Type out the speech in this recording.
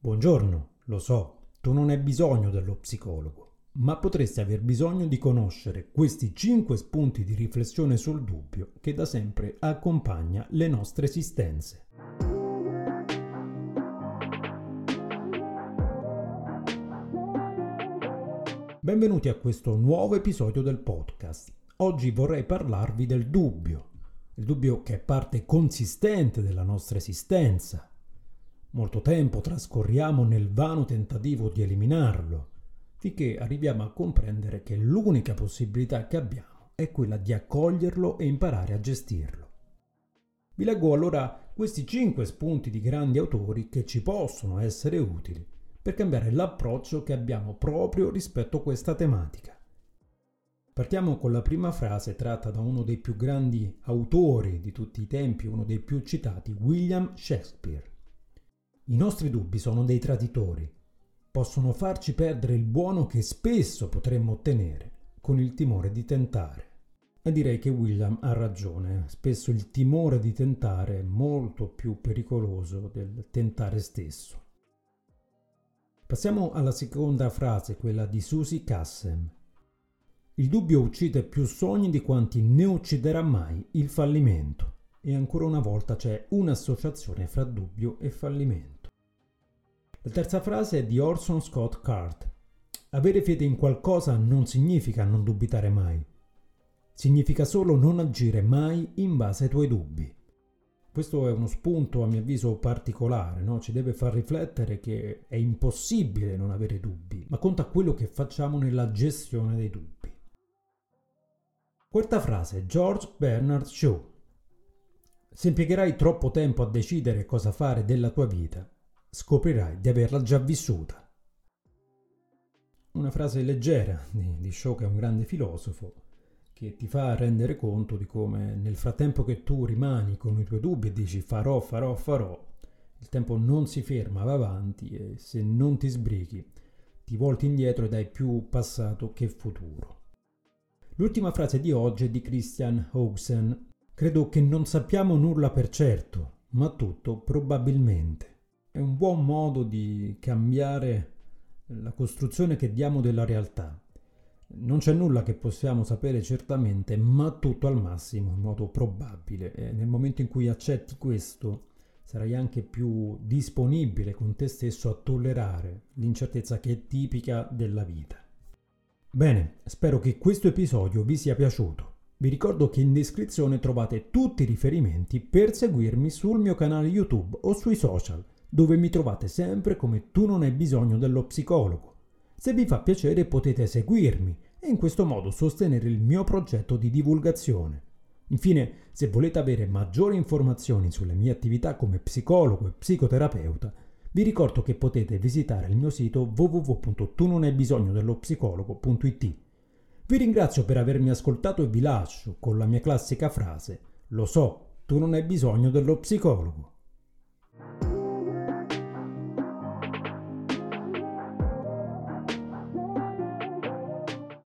Buongiorno, lo so, tu non hai bisogno dello psicologo, ma potresti aver bisogno di conoscere questi 5 spunti di riflessione sul dubbio che da sempre accompagna le nostre esistenze. Benvenuti a questo nuovo episodio del podcast. Oggi vorrei parlarvi del dubbio, il dubbio che è parte consistente della nostra esistenza, Molto tempo trascorriamo nel vano tentativo di eliminarlo, finché arriviamo a comprendere che l'unica possibilità che abbiamo è quella di accoglierlo e imparare a gestirlo. Vi leggo allora questi cinque spunti di grandi autori che ci possono essere utili per cambiare l'approccio che abbiamo proprio rispetto a questa tematica. Partiamo con la prima frase tratta da uno dei più grandi autori di tutti i tempi, uno dei più citati, William Shakespeare. I nostri dubbi sono dei traditori. Possono farci perdere il buono che spesso potremmo ottenere con il timore di tentare. E direi che William ha ragione. Spesso il timore di tentare è molto più pericoloso del tentare stesso. Passiamo alla seconda frase, quella di Susie Cassem. Il dubbio uccide più sogni di quanti ne ucciderà mai il fallimento. E ancora una volta c'è un'associazione fra dubbio e fallimento. La terza frase è di Orson Scott Card. Avere fede in qualcosa non significa non dubitare mai. Significa solo non agire mai in base ai tuoi dubbi. Questo è uno spunto a mio avviso particolare, no? ci deve far riflettere che è impossibile non avere dubbi, ma conta quello che facciamo nella gestione dei dubbi. Quarta frase, George Bernard Shaw. Se impiegherai troppo tempo a decidere cosa fare della tua vita, scoprirai di averla già vissuta. Una frase leggera di, di è un grande filosofo, che ti fa rendere conto di come nel frattempo che tu rimani con i tuoi dubbi e dici farò, farò, farò, il tempo non si ferma, va avanti e se non ti sbrighi ti volti indietro ed hai più passato che futuro. L'ultima frase di oggi è di Christian Hoxen. Credo che non sappiamo nulla per certo, ma tutto probabilmente è un buon modo di cambiare la costruzione che diamo della realtà. Non c'è nulla che possiamo sapere certamente, ma tutto al massimo in modo probabile. E nel momento in cui accetti questo, sarai anche più disponibile con te stesso a tollerare l'incertezza che è tipica della vita. Bene, spero che questo episodio vi sia piaciuto. Vi ricordo che in descrizione trovate tutti i riferimenti per seguirmi sul mio canale YouTube o sui social dove mi trovate sempre come tu non hai bisogno dello psicologo. Se vi fa piacere potete seguirmi e in questo modo sostenere il mio progetto di divulgazione. Infine, se volete avere maggiori informazioni sulle mie attività come psicologo e psicoterapeuta, vi ricordo che potete visitare il mio sito www.tunonaibisognodello Vi ringrazio per avermi ascoltato e vi lascio con la mia classica frase: Lo so, tu non hai bisogno dello psicologo.